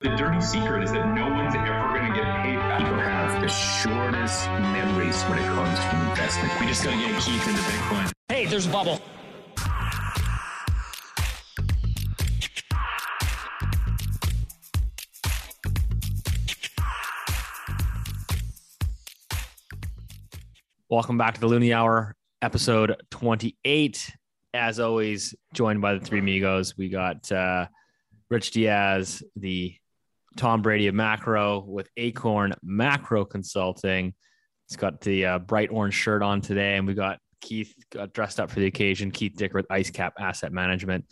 The dirty secret is that no one's ever going to get paid back. People have the shortest memories when it comes to investment. We just got to get Keith into Bitcoin. Hey, there's a bubble. Welcome back to the Loonie Hour, episode 28. As always, joined by the three amigos. We got uh, Rich Diaz, the Tom Brady of macro with Acorn Macro Consulting. He's got the uh, bright orange shirt on today, and we got Keith got dressed up for the occasion. Keith Dicker with IceCap Asset Management.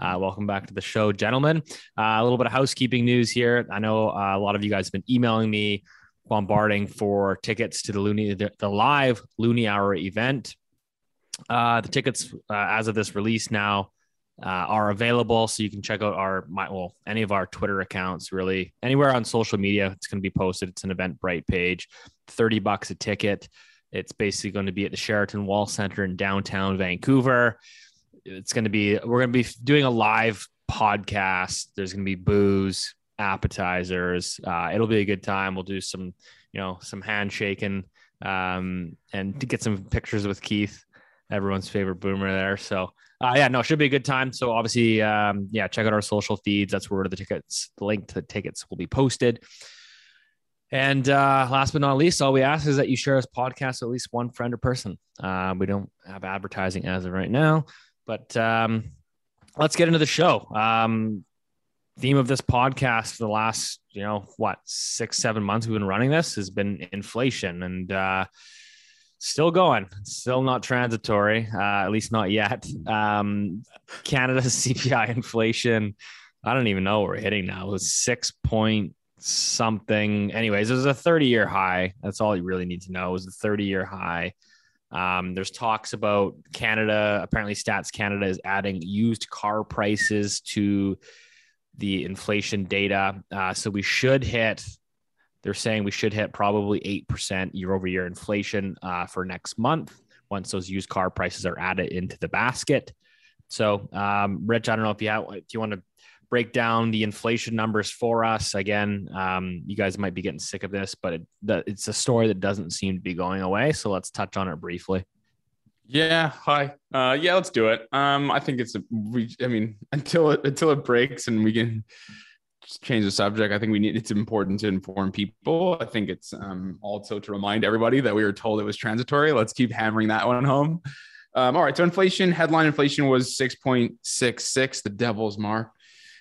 Uh, welcome back to the show, gentlemen. Uh, a little bit of housekeeping news here. I know uh, a lot of you guys have been emailing me, bombarding for tickets to the Loonie, the, the live Loonie Hour event. Uh, the tickets, uh, as of this release now, uh, are available. So you can check out our, my, well, any of our Twitter accounts, really anywhere on social media. It's going to be posted. It's an Eventbrite page, 30 bucks a ticket. It's basically going to be at the Sheraton Wall Center in downtown Vancouver. It's going to be, we're going to be doing a live podcast. There's going to be booze, appetizers. Uh, it'll be a good time. We'll do some, you know, some handshaking um, and to get some pictures with Keith, everyone's favorite boomer there. So, uh, yeah, no, should be a good time. So obviously, um, yeah, check out our social feeds. That's where the tickets, the link to the tickets will be posted. And uh, last but not least, all we ask is that you share this podcast with at least one friend or person. Uh, we don't have advertising as of right now, but um, let's get into the show. Um, theme of this podcast for the last, you know, what six, seven months we've been running this has been inflation, and uh, still going, still not transitory, uh, at least not yet. Um, Canada's CPI inflation, I don't even know what we're hitting now. It was six point something. Anyways, it was a 30 year high. That's all you really need to know. It was a 30 year high. Um, there's talks about Canada. Apparently, Stats Canada is adding used car prices to the inflation data. Uh, so we should hit they're saying we should hit probably 8% year over year inflation uh, for next month once those used car prices are added into the basket. So, um, Rich, I don't know if you have, if you want to break down the inflation numbers for us again. Um, you guys might be getting sick of this, but it, the, it's a story that doesn't seem to be going away. So let's touch on it briefly. Yeah. Hi. Uh, yeah, let's do it. Um, I think it's a, we, I mean, until it, until it breaks and we can change the subject. I think we need, it's important to inform people. I think it's um, also to remind everybody that we were told it was transitory. Let's keep hammering that one home. Um, all right. So inflation, headline inflation was 6.66, the devil's mark.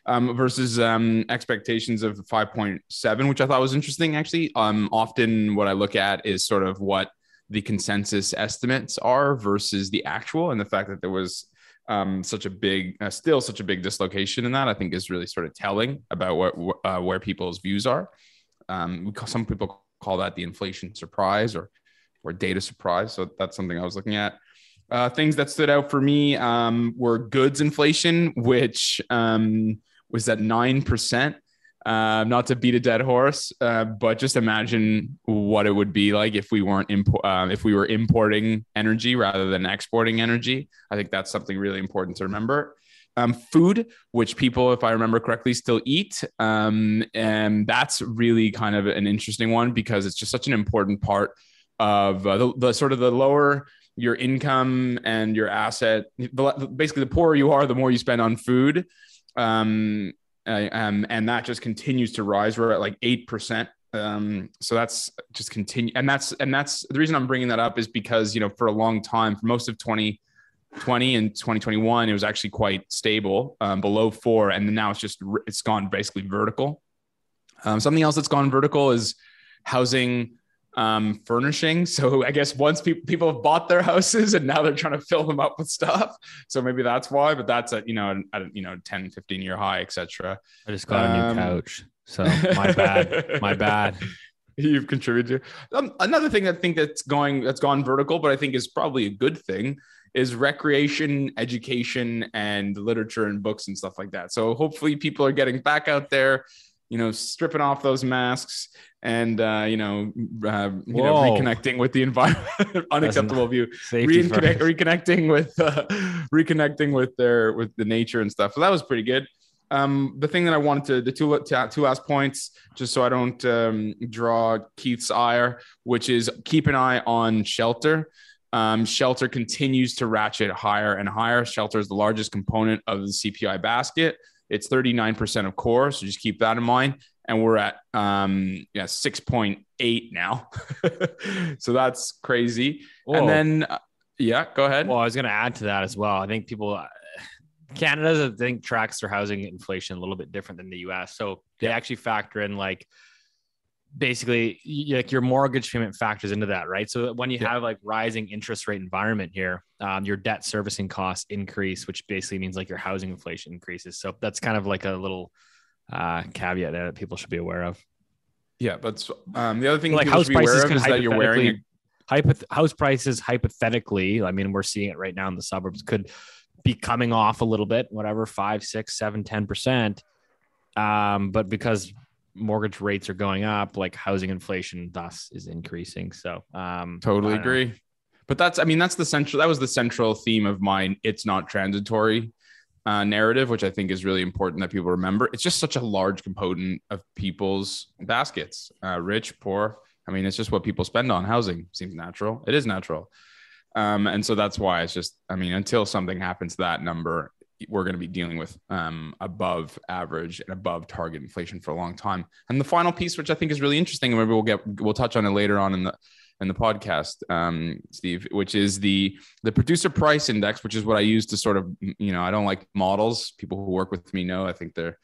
Um, versus um, expectations of 5.7, which I thought was interesting. Actually, um, often what I look at is sort of what the consensus estimates are versus the actual, and the fact that there was um, such a big, uh, still such a big dislocation in that, I think is really sort of telling about what uh, where people's views are. Um, call, some people call that the inflation surprise or or data surprise. So that's something I was looking at. Uh, things that stood out for me um, were goods inflation, which um, was at 9%. Uh, not to beat a dead horse, uh, but just imagine what it would be like if we weren't impo- uh, if we were importing energy rather than exporting energy. I think that's something really important to remember. Um, food, which people, if I remember correctly, still eat, um, and that's really kind of an interesting one because it's just such an important part of uh, the, the sort of the lower your income and your asset. Basically, the poorer you are, the more you spend on food. Um, uh, um, and that just continues to rise. We're at like eight percent. Um, so that's just continue, and that's and that's the reason I'm bringing that up is because you know for a long time, for most of 2020 and 2021, it was actually quite stable, um, below four, and now it's just it's gone basically vertical. Um, something else that's gone vertical is housing um, furnishing. So I guess once people people have bought their houses and now they're trying to fill them up with stuff. So maybe that's why, but that's a, you know, at, you know, 10, 15 year high, etc. I just got a new um, couch. So my bad, my bad. You've contributed. Um, another thing I think that's going, that's gone vertical, but I think is probably a good thing is recreation, education, and literature and books and stuff like that. So hopefully people are getting back out there, you know, stripping off those masks and uh, you know, uh, you know, reconnecting with the environment. unacceptable view. Reconnect, reconnecting with uh, reconnecting with their with the nature and stuff. So that was pretty good. Um, the thing that I wanted to the two two last points, just so I don't um, draw Keith's ire, which is keep an eye on shelter. Um, shelter continues to ratchet higher and higher. Shelter is the largest component of the CPI basket. It's 39% of core, so just keep that in mind. And we're at um, yeah 6.8 now, so that's crazy. Whoa. And then uh, yeah, go ahead. Well, I was going to add to that as well. I think people Canada, I think, tracks their housing inflation a little bit different than the US. So they yeah. actually factor in like basically like your mortgage payment factors into that, right? So when you yeah. have like rising interest rate environment here, um, your debt servicing costs increase, which basically means like your housing inflation increases. So that's kind of like a little uh, caveat there that people should be aware of. Yeah, but um, the other thing like house prices is that you're wearing a- hypoth- house prices hypothetically. I mean, we're seeing it right now in the suburbs could be coming off a little bit, whatever, five, six, seven, 10%. Um, but because mortgage rates are going up, like housing inflation thus is increasing. So um totally agree. Know. But that's I mean, that's the central that was the central theme of mine. It's not transitory uh, narrative, which I think is really important that people remember. It's just such a large component of people's baskets, uh, rich, poor. I mean, it's just what people spend on housing. Seems natural. It is natural. Um, and so that's why it's just, I mean, until something happens to that number, we're going to be dealing with um, above average and above target inflation for a long time. And the final piece, which I think is really interesting, and maybe we'll get we'll touch on it later on in the in the podcast, um, Steve, which is the the producer price index, which is what I use to sort of you know I don't like models. People who work with me know I think they're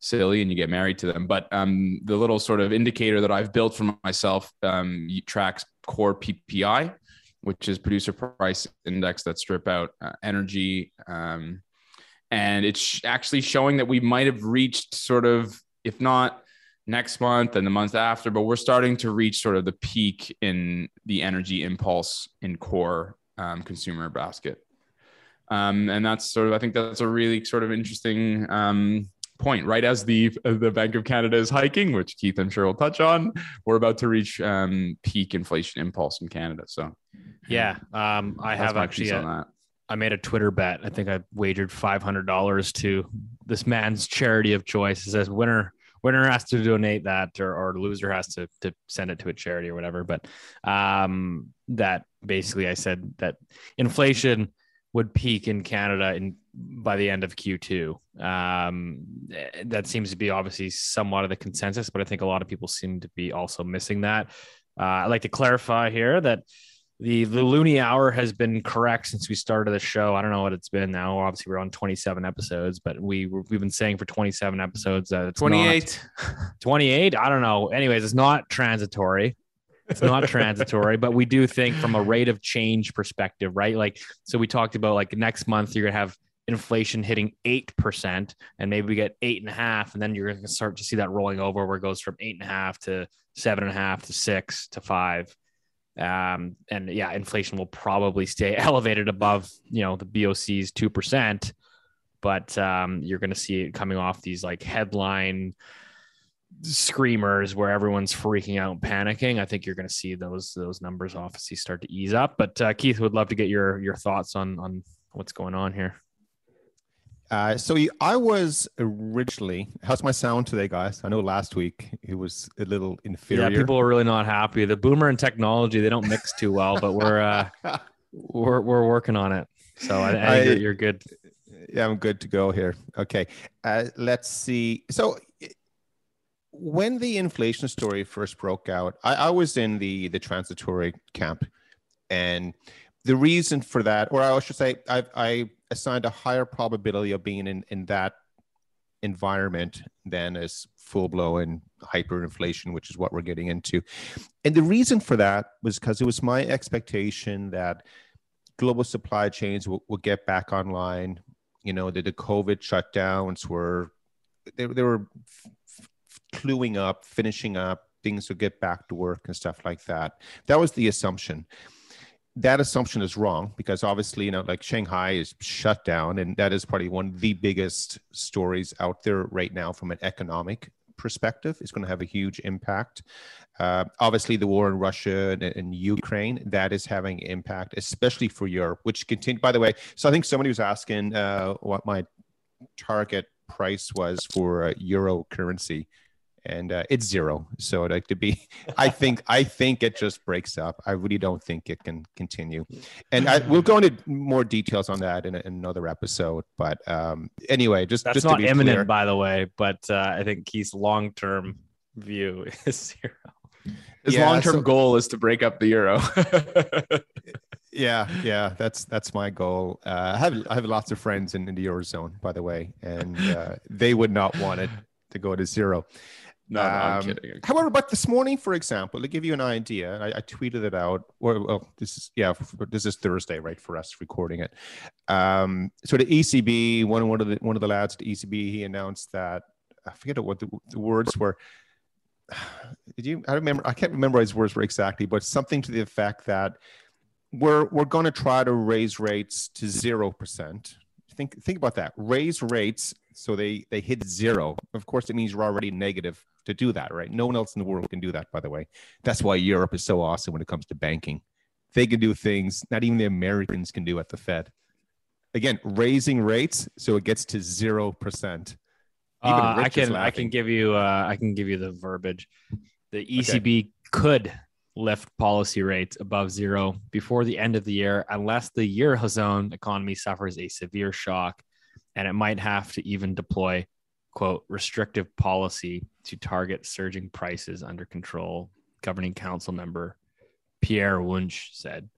silly and you get married to them. But um, the little sort of indicator that I've built for myself um, tracks core PPI, which is producer price index that strip out uh, energy, um, and it's actually showing that we might have reached sort of, if not next month and the month after, but we're starting to reach sort of the peak in the energy impulse in core um, consumer basket. Um, and that's sort of, I think that's a really sort of interesting um, point. Right as the the Bank of Canada is hiking, which Keith I'm sure will touch on, we're about to reach um, peak inflation impulse in Canada. So, yeah, um, I have actually on that. I made a Twitter bet. I think I wagered five hundred dollars to this man's charity of choice. It says winner winner has to donate that, or, or loser has to to send it to a charity or whatever. But um, that basically, I said that inflation would peak in Canada in by the end of Q2. Um, that seems to be obviously somewhat of the consensus, but I think a lot of people seem to be also missing that. Uh, I'd like to clarify here that the the Loonie hour has been correct since we started the show. I don't know what it's been now. Obviously, we're on 27 episodes, but we we've been saying for 27 episodes that it's 28. 28. I don't know. Anyways, it's not transitory. It's not transitory, but we do think from a rate of change perspective, right? Like, so we talked about like next month you're gonna have inflation hitting eight percent, and maybe we get eight and a half, and then you're gonna start to see that rolling over where it goes from eight and a half to seven and a half to six to five um, and yeah, inflation will probably stay elevated above, you know, the BOC's 2%, but um, you're going to see it coming off these like headline screamers where everyone's freaking out and panicking. I think you're going to see those, those numbers obviously start to ease up, but uh, Keith would love to get your, your thoughts on, on what's going on here. Uh, so I was originally. How's my sound today, guys? I know last week it was a little inferior. Yeah, people are really not happy. The boomer and technology they don't mix too well, but we're uh, we're we're working on it. So I, I, I you're, you're good. Yeah, I'm good to go here. Okay, uh, let's see. So when the inflation story first broke out, I, I was in the the transitory camp, and the reason for that, or I should say, I I assigned a higher probability of being in, in that environment than as full blown hyperinflation, which is what we're getting into. And the reason for that was because it was my expectation that global supply chains will, will get back online. You know, that the COVID shutdowns were they, they were f- up, finishing up, things would get back to work and stuff like that. That was the assumption that assumption is wrong because obviously, you know, like Shanghai is shut down, and that is probably one of the biggest stories out there right now from an economic perspective. It's going to have a huge impact. Uh, obviously, the war in Russia and, and, Ukraine that is having impact, especially for Europe, which continue. By the way, so I think somebody was asking uh, what my target price was for uh, euro currency, and uh, it's zero. So I'd like to be, I think I think it just breaks up. I really don't think it can continue, and I, we'll go into more details on that in, a, in another episode. But um, anyway, just That's just not to be imminent, clear, by the way, but uh, I think Keith's long term view is zero. His Yeah, long-term so- goal is to break up the euro. yeah, yeah, that's that's my goal. Uh, I have I have lots of friends in, in the eurozone, by the way, and uh, they would not want it to go to zero. No, no, I'm Um, kidding. However, but this morning, for example, to give you an idea, I, I tweeted it out. Or well, this is yeah, this is Thursday, right, for us recording it. Um, so the ECB, one one of the one of the lads at the ECB, he announced that I forget what the, the words were. Did you? I remember. I can't remember his words were exactly, but something to the effect that we're we're going to try to raise rates to zero percent. Think think about that. Raise rates so they they hit zero. Of course, it means you're already negative to do that, right? No one else in the world can do that. By the way, that's why Europe is so awesome when it comes to banking. They can do things not even the Americans can do at the Fed. Again, raising rates so it gets to zero percent. Uh, I can I can give you uh, I can give you the verbiage. The ECB could lift policy rates above zero before the end of the year unless the eurozone economy suffers a severe shock, and it might have to even deploy quote restrictive policy to target surging prices under control. Governing council member Pierre Wunsch said.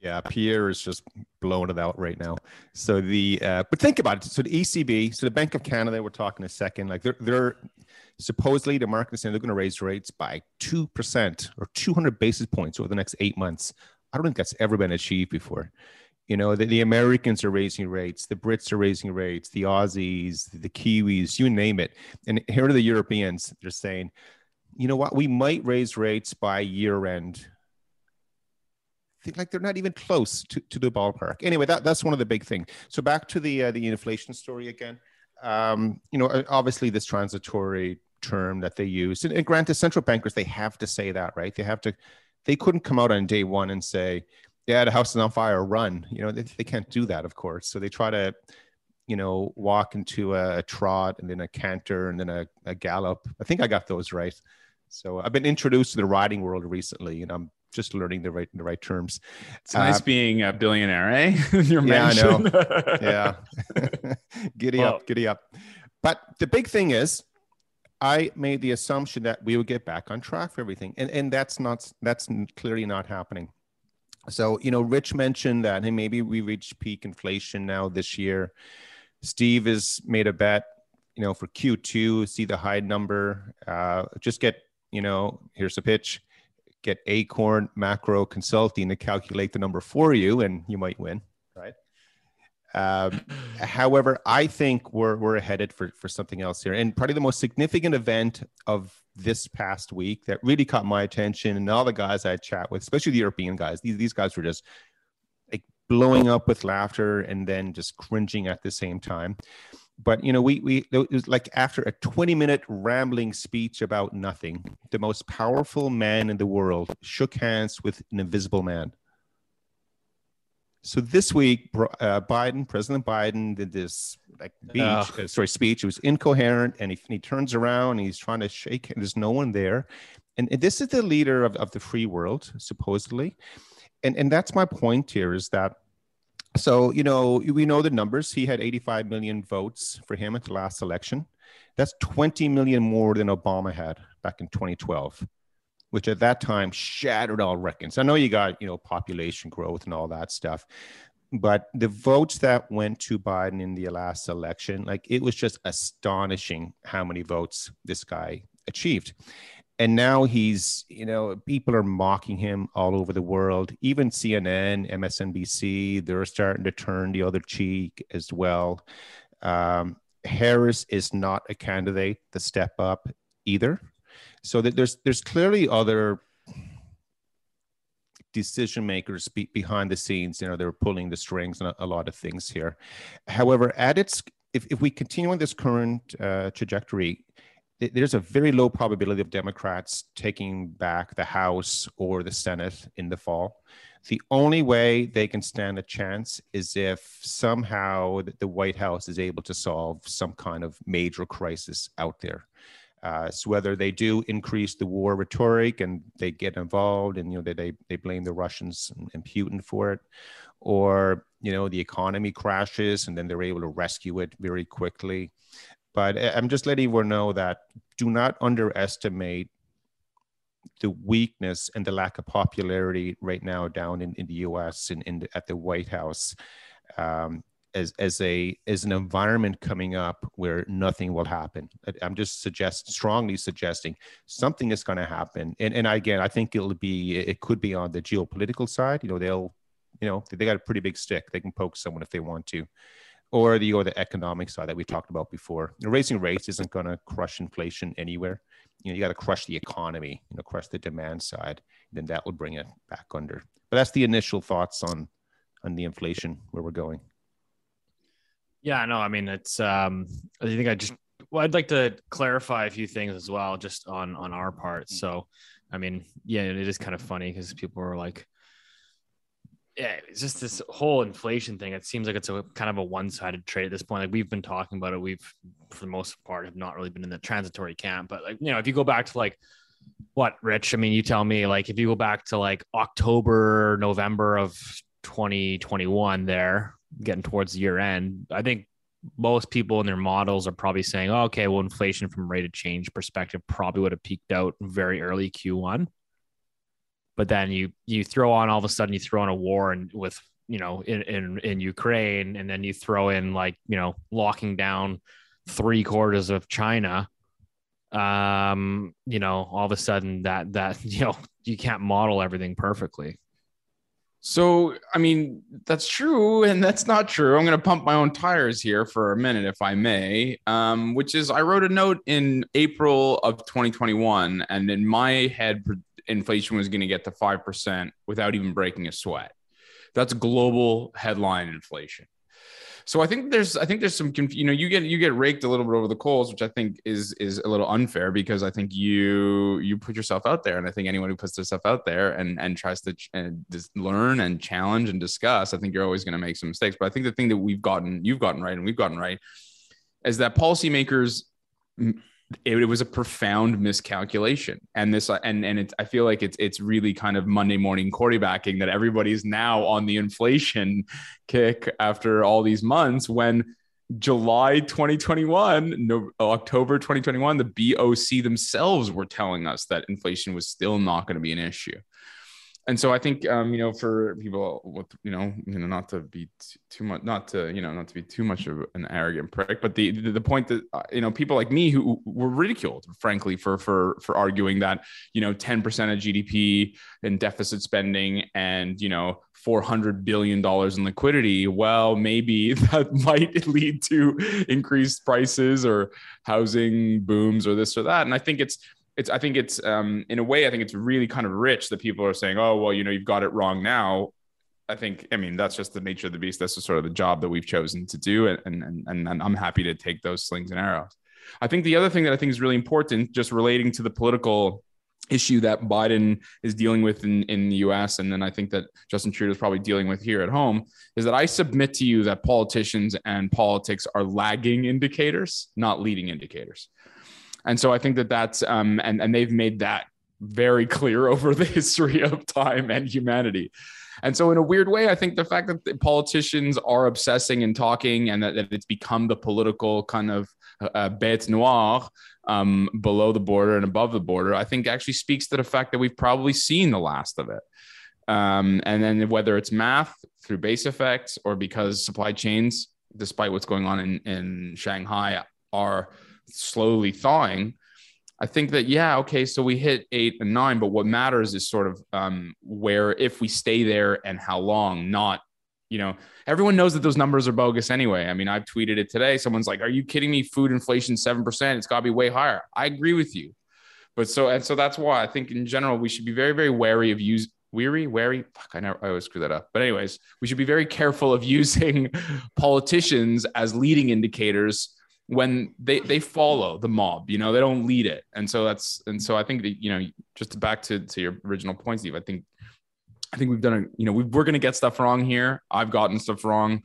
Yeah, Pierre is just blowing it out right now. So the uh, but think about it. So the ECB, so the Bank of Canada, we're talking a second. Like they're they're supposedly the market is saying they're going to raise rates by two percent or two hundred basis points over the next eight months. I don't think that's ever been achieved before. You know, the, the Americans are raising rates, the Brits are raising rates, the Aussies, the Kiwis, you name it. And here are the Europeans. They're saying, you know what, we might raise rates by year end think like they're not even close to, to the ballpark. Anyway, that, that's one of the big things. So back to the uh, the inflation story again. Um, you know, obviously this transitory term that they use, and, and granted, central bankers they have to say that, right? They have to. They couldn't come out on day one and say, "Yeah, the house is on fire, run." You know, they, they can't do that, of course. So they try to, you know, walk into a, a trot and then a canter and then a, a gallop. I think I got those right. So I've been introduced to the riding world recently, and I'm just learning the right the right terms. It's nice uh, being a billionaire, eh? Your Yeah, I know. yeah giddy Well- up giddy up but the big thing is i made the assumption that we would get back on track for everything and and that's not that's clearly not happening so you know rich mentioned that hey maybe we reached peak inflation now this year. Steve has made a bet you know for q2 see the high number uh just get you know here's a pitch. Get acorn macro consulting to calculate the number for you and you might win right um, however, I think we're we're headed for for something else here, and probably the most significant event of this past week that really caught my attention, and all the guys I chat with, especially the European guys, these these guys were just like blowing up with laughter and then just cringing at the same time. But you know, we we it was like after a 20 minute rambling speech about nothing, the most powerful man in the world shook hands with an invisible man. So this week, uh, Biden, President Biden, did this like speech, uh, sorry, speech. It was incoherent, and he, he turns around, and he's trying to shake. And there's no one there, and, and this is the leader of, of the free world, supposedly, and and that's my point here is that. So you know we know the numbers. He had 85 million votes for him at the last election. That's 20 million more than Obama had back in 2012 which at that time shattered all records. I know you got, you know, population growth and all that stuff, but the votes that went to Biden in the last election, like it was just astonishing how many votes this guy achieved. And now he's, you know, people are mocking him all over the world. Even CNN, MSNBC, they're starting to turn the other cheek as well. Um, Harris is not a candidate to step up either so that there's there's clearly other decision makers be, behind the scenes you know they're pulling the strings and a, a, lot of things here however at its if, if we continue on this current uh, trajectory th- there's a very low probability of democrats taking back the house or the senate in the fall The only way they can stand a chance is if somehow the White House is able to solve some kind of major crisis out there. Uh, so whether they do increase the war rhetoric and they get involved and you know they they, they blame the Russians and, and Putin for it, or you know the economy crashes and then they're able to rescue it very quickly. But I'm just letting everyone know that do not underestimate the weakness and the lack of popularity right now down in, in the US and in, in at the White House. Um, as as a as an environment coming up where nothing will happen. I'm just suggest strongly suggesting something is going to happen. And and again, I think it'll be it could be on the geopolitical side. You know, they'll you know they got a pretty big stick. They can poke someone if they want to. Or the or the economic side that we talked about before. You know, raising rates isn't going to crush inflation anywhere. You know, you got to crush the economy. You know, crush the demand side. Then that will bring it back under. But that's the initial thoughts on on the inflation where we're going. Yeah, no, I mean it's um I think I just well I'd like to clarify a few things as well just on on our part. So I mean, yeah, it is kind of funny because people are like yeah, it's just this whole inflation thing. It seems like it's a kind of a one-sided trade at this point. Like we've been talking about it. We've, for the most part, have not really been in the transitory camp. But like, you know, if you go back to like what, Rich? I mean, you tell me. Like, if you go back to like October, November of 2021, there, getting towards the year end, I think most people in their models are probably saying, oh, okay, well, inflation from rate of change perspective probably would have peaked out very early Q1. But then you you throw on all of a sudden you throw in a war and with you know in, in in Ukraine, and then you throw in like you know locking down three quarters of China. Um, you know, all of a sudden that that you know you can't model everything perfectly. So, I mean, that's true and that's not true. I'm going to pump my own tires here for a minute, if I may, um, which is I wrote a note in April of 2021, and in my head, inflation was going to get to 5% without even breaking a sweat. That's global headline inflation. So I think there's I think there's some you know you get you get raked a little bit over the coals, which I think is is a little unfair because I think you you put yourself out there, and I think anyone who puts themselves out there and and tries to and learn and challenge and discuss, I think you're always going to make some mistakes. But I think the thing that we've gotten you've gotten right and we've gotten right is that policymakers it, it, was a profound miscalculation. And this uh, and and it, i feel like it's it's really kind of monday morning quarterbacking that everybody's now on the inflation kick after all these months when july 2021 no, october 2021 the boc themselves were telling us that inflation was still not going to be an issue and so I think um, you know for people with you know you know not to be too, much not to you know not to be too much of an arrogant prick, but the the, the point that uh, you know people like me who were ridiculed, frankly, for for for arguing that you know ten percent of GDP and deficit spending and you know four hundred billion dollars in liquidity. Well, maybe that might lead to increased prices or housing booms or this or that. And I think it's it's I think it's um, in a way I think it's really kind of rich that people are saying, oh well, you know, you've got it wrong now. I think I mean that's just the nature of the beast. That's just sort of the job that we've chosen to do, and and and, and I'm happy to take those slings and arrows. I think the other thing that I think is really important, just relating to the political issue that Biden is dealing with in, in the US, and then I think that Justin Trudeau is probably dealing with here at home, is that I submit to you that politicians and politics are lagging indicators, not leading indicators. And so I think that that's um, and and they've made that very clear over the history of time and humanity. And so, in a weird way, I think the fact that politicians are obsessing and talking, and that, that it's become the political kind of uh, uh, bête noire um, below the border and above the border, I think actually speaks to the fact that we've probably seen the last of it. Um, and then whether it's math through base effects or because supply chains, despite what's going on in, in Shanghai, are slowly thawing, I think that yeah, okay, so we hit eight and nine, but what matters is sort of um, where if we stay there and how long, not you know, everyone knows that those numbers are bogus anyway. I mean, I've tweeted it today. Someone's like, "Are you kidding me? Food inflation seven percent? It's got to be way higher." I agree with you, but so and so that's why I think in general we should be very very wary of use weary wary. Fuck, I never I always screw that up. But anyways, we should be very careful of using politicians as leading indicators when they they follow the mob you know they don't lead it and so that's and so i think that you know just back to to your original point steve i think I think we've done a, you know, we, we're going to get stuff wrong here. I've gotten stuff wrong.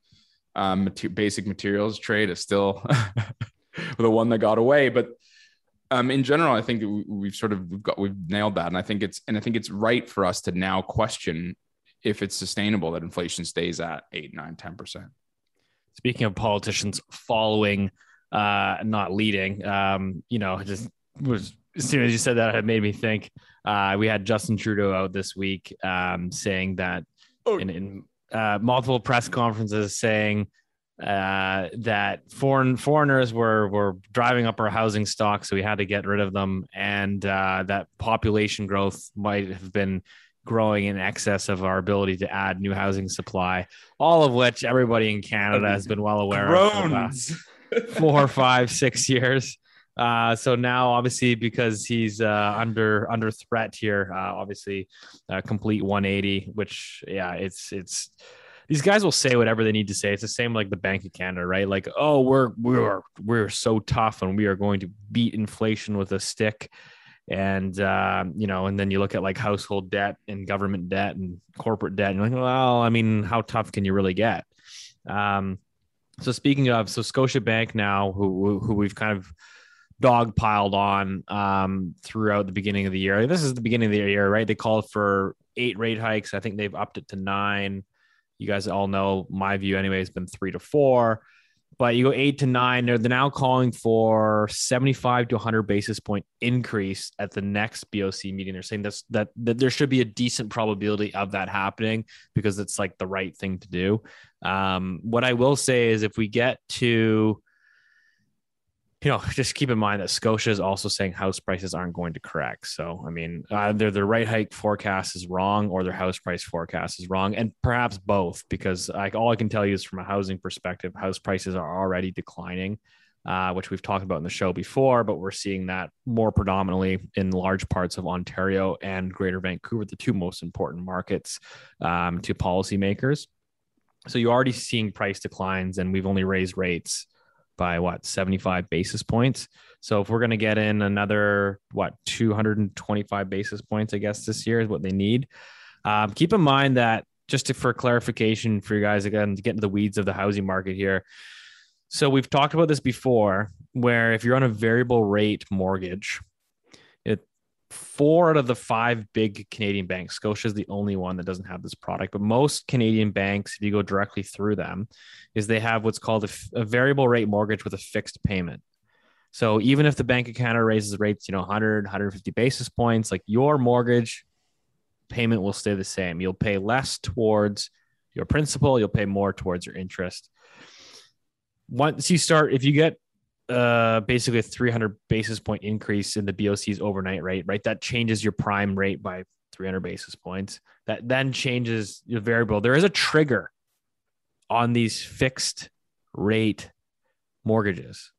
Um, basic materials trade is still the one that got away, but um, in general, I think we've sort of we've got we've nailed that, and I think it's and I think it's right for us to now question if it's sustainable that inflation stays at eight, nine, ten percent. Speaking of politicians following, uh, not leading, um, you know, just was as soon as you said that, it made me think. Uh, we had Justin Trudeau out this week um, saying that oh. in, in uh, multiple press conferences saying uh, that foreign foreigners were were driving up our housing stock, so we had to get rid of them, and uh, that population growth might have been growing in excess of our ability to add new housing supply. All of which everybody in Canada has been well aware Groans. of four, five, six years. Uh, so now, obviously, because he's uh, under under threat here, uh, obviously, uh, complete 180. Which, yeah, it's it's these guys will say whatever they need to say. It's the same like the Bank of Canada, right? Like, oh, we're we're we're so tough and we are going to beat inflation with a stick. And uh, you know, and then you look at like household debt and government debt and corporate debt, and you're like, well, I mean, how tough can you really get? Um, so speaking of, so Scotiabank now, who who we've kind of dog piled on um, throughout the beginning of the year. This is the beginning of the year, right? They called for eight rate hikes. I think they've upped it to nine. You guys all know my view anyway has been three to four, but you go eight to nine. They're, now calling for 75 to 100 basis point increase at the next BOC meeting. They're saying that's, that, that there should be a decent probability of that happening because it's like the right thing to do. Um, what I will say is if we get to you know, just keep in mind that Scotia is also saying house prices aren't going to correct. So, I mean, either their rate hike forecast is wrong or their house price forecast is wrong, and perhaps both, because like all I can tell you is from a housing perspective, house prices are already declining, uh, which we've talked about in the show before, but we're seeing that more predominantly in large parts of Ontario and Greater Vancouver, the two most important markets um, to policymakers. So you're already seeing price declines, and we've only raised rates by what 75 basis points. So if we're going to get in another what 225 basis points, I guess this year is what they need. Um, keep in mind that just to, for clarification for you guys again to get into the weeds of the housing market here. So we've talked about this before, where if you're on a variable rate mortgage, four out of the five big Canadian banks, Scotia is the only one that doesn't have this product, but most Canadian banks, if you go directly through them, is they have what's called a, a variable rate mortgage with a fixed payment. So even if the Bank of Canada raises rates, you know, 100, 150 basis points, like your mortgage payment will stay the same. You'll pay less towards your principal, you'll pay more towards your interest. Once you start, if you get uh, basically a 300 basis point increase in the BOC's overnight rate, right? That changes your prime rate by 300 basis points. That then changes your variable. There is a trigger on these fixed rate mortgages.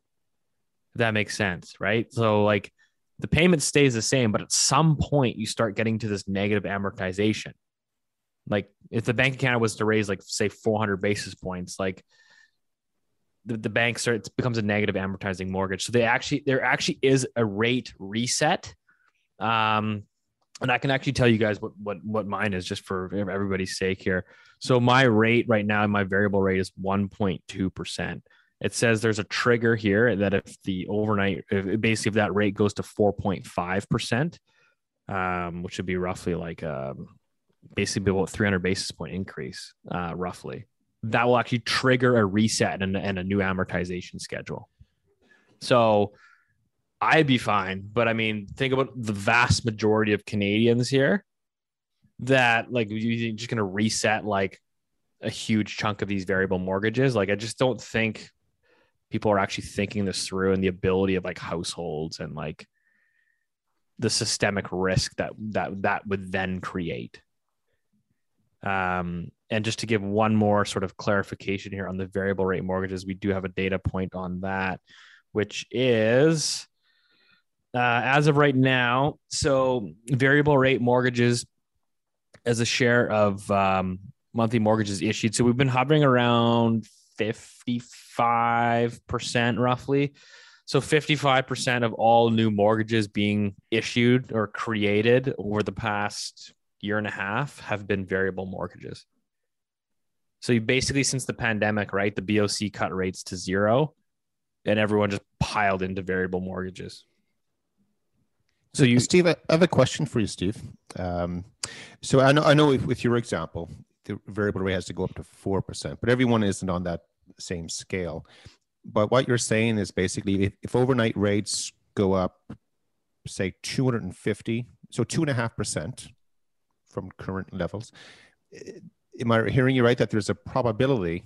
That makes sense, right? So, like the payment stays the same, but at some point you start getting to this negative amortization. Like if the Bank of Canada was to raise, like, say, 400 basis points, like the, the starts becomes a negative amortizing mortgage. So they actually there actually is a rate reset. Um, and I can actually tell you guys what what what mine is just for everybody's sake here. So my rate right now, my variable rate is 1.2 percent. It says there's a trigger here that if the overnight, if, basically if that rate goes to 4.5 percent, um, which would be roughly like um, basically about 300 basis point increase, uh, roughly that will actually trigger a reset and, and a new amortization schedule. So I'd be fine. But I mean, think about the vast majority of Canadians here that like you're just going to reset like a huge chunk of these variable mortgages. Like, I just don't think people are actually thinking this through and the ability of like households and like the systemic risk that that that would then create. Um, and just to give one more sort of clarification here on the variable rate mortgages, we do have a data point on that, which is uh, as of right now. So variable rate mortgages as a share of um, monthly mortgages issued. So we've been hovering around 55% roughly. So 55% of all new mortgages being issued or created over the past year and a half have been variable mortgages. So you basically since the pandemic, right? The BOC cut rates to zero and everyone just piled into variable mortgages. So you, Steve, I have a question for you, Steve. Um, so I know, I know, with, with your example, the variable rate has to go up to four percent, but everyone isn't on that same scale. But what you're saying is basically, if, if overnight rates go up, say 250, so two and a half percent from current levels, am I hearing you right that there's a probability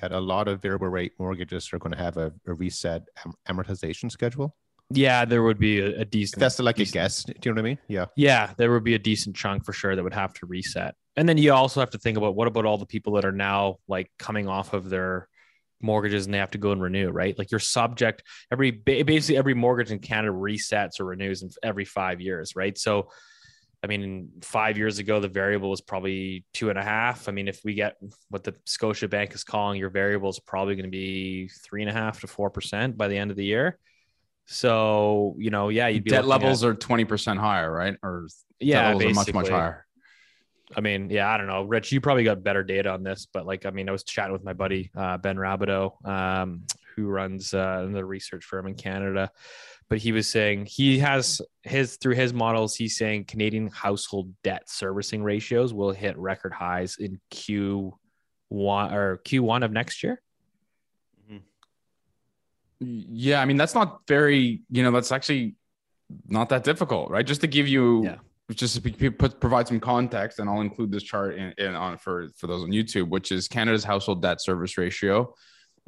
that a lot of variable rate mortgages are going to have a, a reset am- amortization schedule? Yeah, there would be a, a decent. That's like decent, a guess. Do you know what I mean? Yeah. Yeah, there would be a decent chunk for sure that would have to reset. And then you also have to think about what about all the people that are now like coming off of their mortgages and they have to go and renew, right? Like you're subject every basically every mortgage in Canada resets or renews every five years, right? So I mean, five years ago, the variable was probably two and a half. I mean, if we get what the Scotia Bank is calling your variable is probably going to be three and a half to four percent by the end of the year. So you know, yeah, you'd be debt levels at, are twenty percent higher, right? Or yeah, levels are much much higher. I mean, yeah, I don't know, Rich. You probably got better data on this, but like, I mean, I was chatting with my buddy uh, Ben Rabidoux, um, who runs uh, the research firm in Canada, but he was saying he has his through his models he's saying canadian household debt servicing ratios will hit record highs in q1 or q1 of next year. Mm-hmm. Yeah i mean that's not very you know that's actually not that difficult right? Just to give you yeah. just to put, provide some context and i'll include this chart in, in on for for those on youtube which is canada's household debt service ratio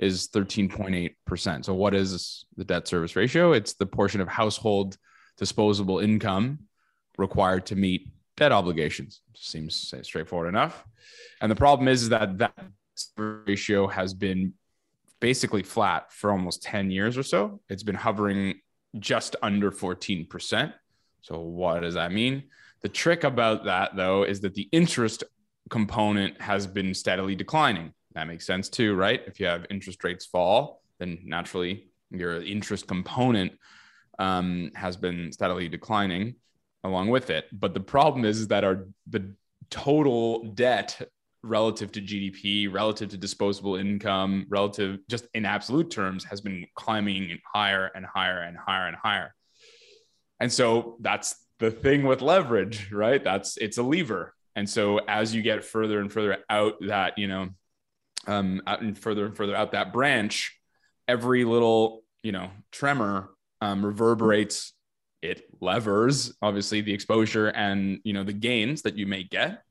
is 13.8%. So, what is the debt service ratio? It's the portion of household disposable income required to meet debt obligations. Seems straightforward enough. And the problem is that that ratio has been basically flat for almost 10 years or so. It's been hovering just under 14%. So, what does that mean? The trick about that, though, is that the interest component has been steadily declining. That makes sense too, right? If you have interest rates fall, then naturally your interest component um, has been steadily declining along with it. But the problem is, is that our the total debt relative to GDP, relative to disposable income, relative just in absolute terms, has been climbing higher and higher and higher and higher. And so that's the thing with leverage, right? That's it's a lever. And so as you get further and further out that, you know, um, out and further and further out that branch, every little you know tremor um, reverberates. It levers obviously the exposure and you know the gains that you may get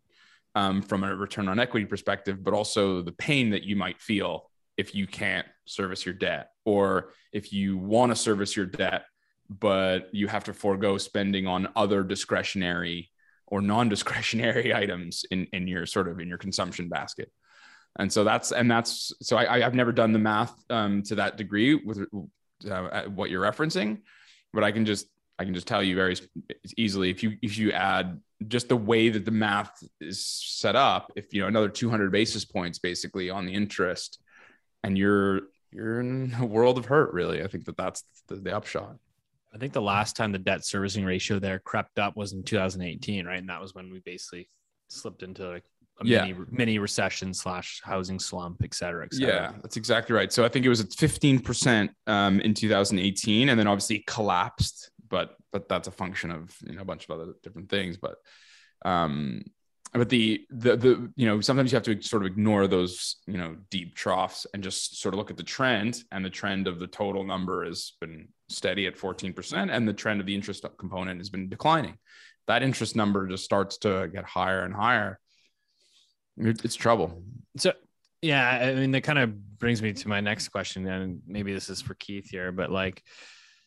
um, from a return on equity perspective, but also the pain that you might feel if you can't service your debt or if you want to service your debt but you have to forego spending on other discretionary or non-discretionary items in, in your sort of in your consumption basket and so that's and that's so I, I've never done the math um, to that degree with uh, what you're referencing, but I can just I can just tell you very easily if you if you add just the way that the math is set up, if you know another 200 basis points basically on the interest, and you're you're in a world of hurt really. I think that that's the, the upshot. I think the last time the debt servicing ratio there crept up was in 2018, right? And that was when we basically slipped into like a yeah. mini mini recession slash housing slump, et cetera, et cetera. Yeah, that's exactly right. So I think it was at 15% um, in 2018, and then obviously collapsed, but but that's a function of you know a bunch of other different things. But um, but the the the you know sometimes you have to sort of ignore those you know deep troughs and just sort of look at the trend, and the trend of the total number has been steady at 14%, and the trend of the interest component has been declining. That interest number just starts to get higher and higher it's trouble. So, yeah, I mean, that kind of brings me to my next question, and maybe this is for Keith here, but like,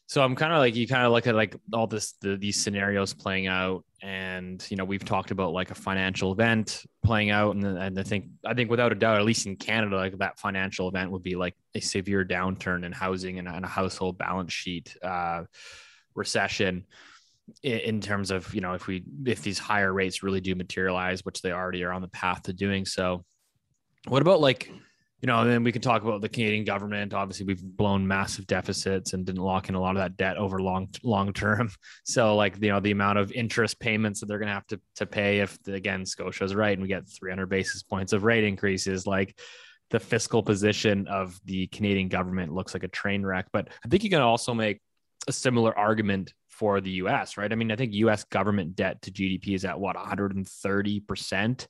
so I'm kind of like you kind of look at like all this the, these scenarios playing out, and you know we've talked about like a financial event playing out, and, and I think I think without a doubt, at least in Canada, like that financial event would be like a severe downturn in housing and, and a household balance sheet uh, recession in terms of you know if we if these higher rates really do materialize which they already are on the path to doing so what about like you know, and then we can talk about the Canadian government. Obviously, we've blown massive deficits and didn't lock in a lot of that debt over long long term. So, like you know, the amount of interest payments that they're going to have to to pay if again Scotia's right and we get 300 basis points of rate increases, like the fiscal position of the Canadian government looks like a train wreck. But I think you can also make a similar argument for the U.S. Right? I mean, I think U.S. government debt to GDP is at what 130 percent,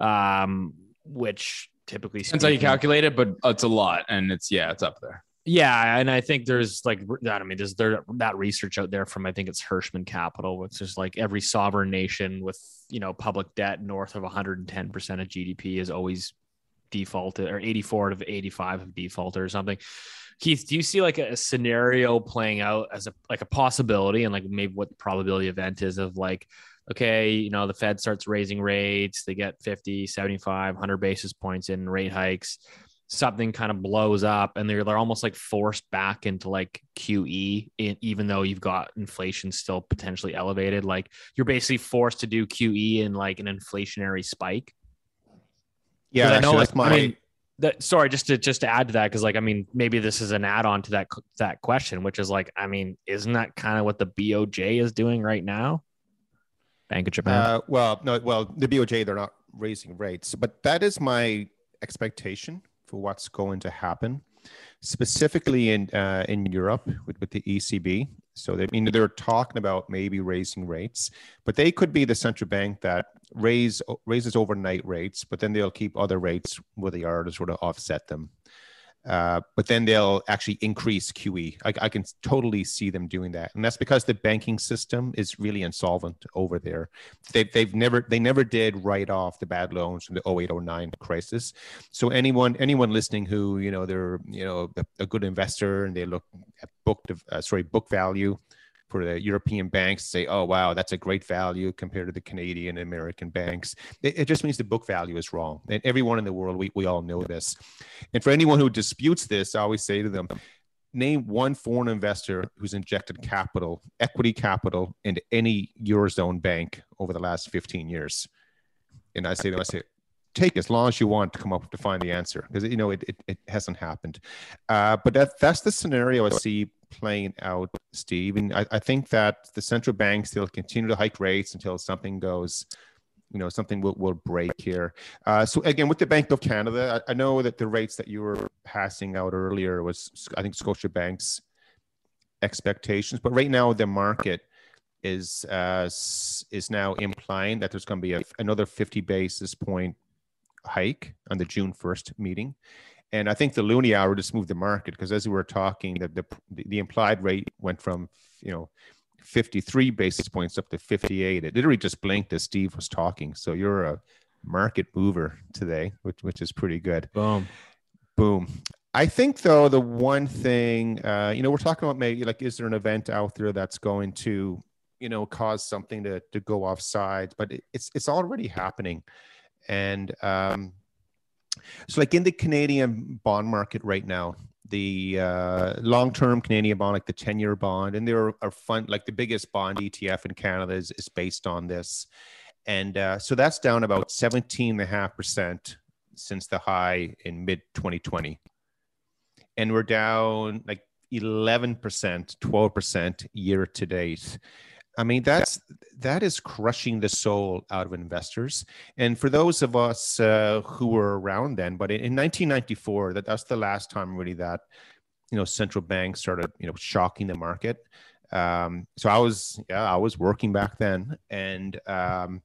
um, which typically Depends how you calculate it, but it's a lot, and it's yeah, it's up there. Yeah, and I think there's like that. I mean, there's there that research out there from I think it's Hirschman Capital, which is like every sovereign nation with you know public debt north of 110 percent of GDP is always defaulted, or 84 out of 85 of defaulted or something. Keith, do you see like a, scenario playing out as a like a possibility, and like maybe what the probability event is of like okay, you know, the Fed starts raising rates, they get 50, 75, 100 basis points in rate hikes, something kind of blows up and they're, they're almost like forced back into like QE, even though you've got inflation still potentially elevated. Like you're basically forced to do QE in like an inflationary spike. Yeah, I know, like, my... I mean, that, sorry, just to just to add to that, because like I mean, maybe this is an add-on to that that question, which is like, I mean, isn't that kind of what the BOJ is doing right now? Bank of Japan? Uh, well, no, well, the BOJ they're not raising rates, but that is my expectation for what's going to happen, specifically in uh, in Europe with, with the ECB. So they I mean they're talking about maybe raising rates, but they could be the central bank that raise raises overnight rates, but then they'll keep other rates where they are to sort of offset them. Uh, but then they'll actually increase QE. I, I, can totally see them doing that, and that's because the banking system is really insolvent over there. They've, they've never they never did write off the bad loans from the 0809 crisis. So anyone anyone listening who you know they're you know a, a good investor and they look at book uh, sorry book value for the European banks say, oh, wow, that's a great value compared to the Canadian and American banks. It, it, just means the book value is wrong. And everyone in the world, we, we all know this. And for anyone who disputes this, I always say to them, name one foreign investor who's injected capital, equity capital into any Eurozone bank over the last 15 years. And I say to them, I say, take as long as you want to come up to find the answer because you know it, it, it hasn't happened uh, but that that's the scenario i see playing out, Steve. And I, I think that the central banks they'll continue to hike rates until something goes you know something will, will break here uh, so again with the bank of canada I, I, know that the rates that you were passing out earlier was i think Scotiabank's expectations but right now the market is uh, is now implying that there's going to be a, another 50 basis point hike on the june 1st meeting and I think the Loonie hour just moved the market because as we were talking, that the, the implied rate went from you know 53 basis points up to 58. It literally just blinked as Steve was talking. So you're a market mover today, which which is pretty good. Boom, boom. I think though the one thing, uh, you know, we're talking about maybe like, is there an event out there that's going to, you know, cause something to to go off sides? But it, it's it's already happening, and um, so, like in the Canadian bond market right now, the uh, long-term Canadian bond, like the ten-year bond, and there are, are fund like the biggest bond ETF in Canada is, is based on this, and uh, so that's down about seventeen and a half percent since the high in mid 2020, and we're down like eleven percent, twelve percent year to date. I mean, that's that is crushing the soul out of investors. And for those of us uh, who were around then, but in, in 1994, that that's the last time really that you know central banks started you know shocking the market. Um, so I was yeah I was working back then, and um,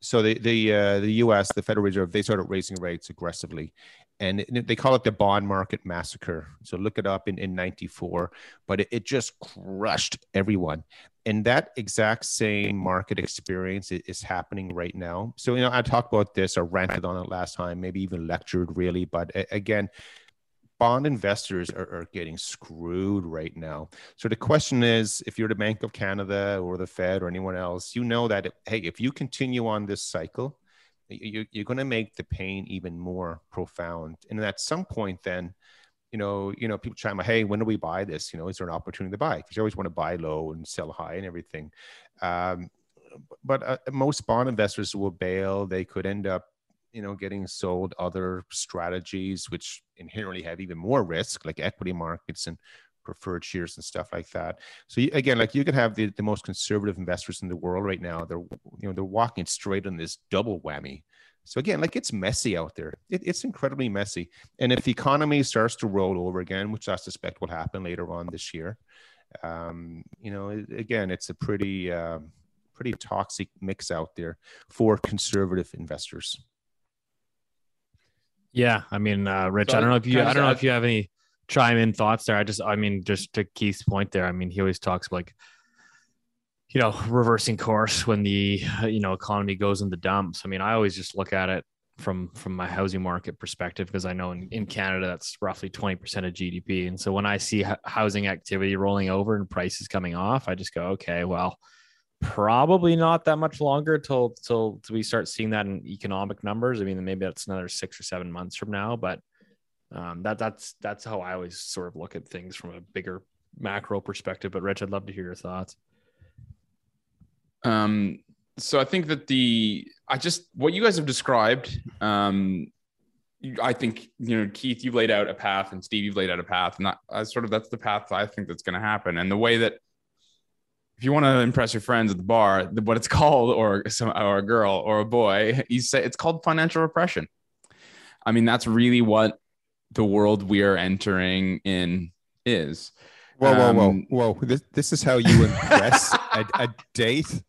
so the the uh, the U.S. the Federal Reserve they started raising rates aggressively, and they call it the bond market massacre. So look it up in, in 94, but it, it just crushed everyone. And that exact same market experience is happening right now. So, you know, I talked about this or ranted on it last time, maybe even lectured really, but again, bond investors are, are, getting screwed right now. So the question is, if you're the Bank of Canada or the Fed or anyone else, you know that hey, if you continue on this cycle, you, you're going to make the pain even more profound. And at some point, then, you know, you know, people chime, hey, when do we buy this? You know, is there an opportunity to buy? Because you always want to buy low and sell high and everything. Um, but uh, most bond investors will bail. They could end up you know, getting sold other strategies which inherently have even more risk, like equity markets and preferred shares and stuff like that. So you, again, like you can have the, the most conservative investors in the world right now. They're you know they're walking straight on this double whammy. So again, like it's messy out there. It, it's incredibly messy. And if the economy starts to roll over again, which I suspect will happen later on this year, um, you know, it, again, it's a pretty um, pretty toxic mix out there for conservative investors. Yeah, I mean, uh, Rich, So I don't know if you, I I don't know if you have any chime in thoughts there. I just, I mean, just to Keith's point there. I mean, he always talks like, you know, reversing course when the you know economy goes in the dumps. I mean, I always just look at it from from my housing market perspective because I know in, in Canada that's roughly twenty percent of GDP, and so when I see h- housing activity rolling over and prices coming off, I just go, okay, well, probably not that much longer till till, till we start seeing that in economic numbers. I mean, maybe that's another six or seven months from now, but um, that that's that's how I always sort of look at things from a bigger macro perspective. But Rich, I'd love to hear your thoughts. Um, so I think that the I just what you guys have described, um, I think you know Keith, you've laid out a path, and Steve, you've laid out a path, and that I sort of that's the path I think that's going to happen, and the way that if you want to impress your friends at the bar, what it's called, or some or a girl or a boy, you say it's called financial repression. I mean, that's really what the world we are entering in is. Whoa, whoa, whoa, Um, whoa! This this is how you impress a, a date.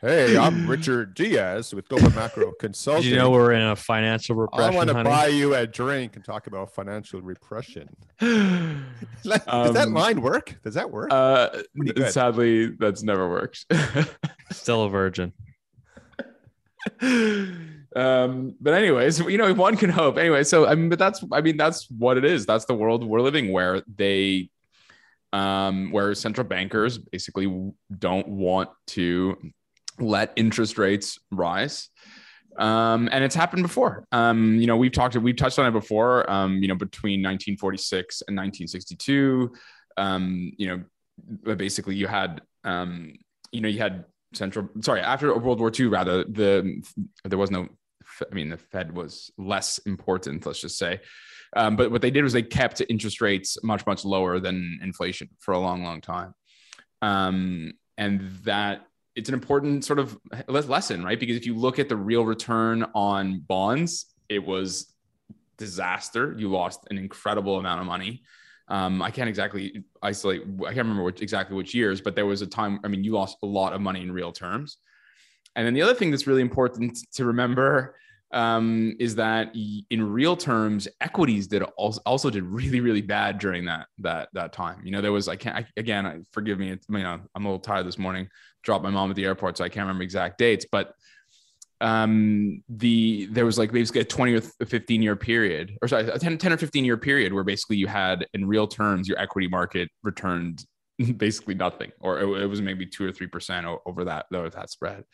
Hey, I'm Richard Diaz with Global Macro Consulting. you know we're in a financial repression. I want to honey? buy you a drink and talk about financial repression. Like, Does that Um, line work? Does that work? Uh, sadly, that's never worked. Still a virgin. um, but anyways, you know, one can hope. Anyway, so I mean, but that's I mean, that's what it is. That's the world we're living where they um where central bankers basically don't want to let interest rates rise. Um, and it's happened before. Um, you know, we've talked, we've touched on it before. Um, you know, between 1946 and 1962, um, you know, basically you had, um, you know, you had central, sorry, after World War II, rather, the, there was no, I mean, the Fed was less important, let's just say. Um, but what they did was they kept interest rates much, much lower than inflation for a long, long time. Um, and that it's an important sort of lesson, right? Because if you look at the real return on bonds, it was disaster. You lost an incredible amount of money. Um, I can't exactly isolate. I can't remember which, exactly which years, but there was a time. I mean, you lost a lot of money in real terms. And then the other thing that's really important to remember um, is that in real terms, equities did also, also did really really bad during that that that time. You know, there was I can't I, again. I, forgive me. It's, you know, I'm a little tired this morning. Dropped my mom at the airport, so I can't remember exact dates. But um, the there was like basically a 20 or 15 year period, or sorry, a 10, 10 or 15 year period where basically you had in real terms your equity market returned basically nothing, or it, it was maybe two or three percent over that over that spread.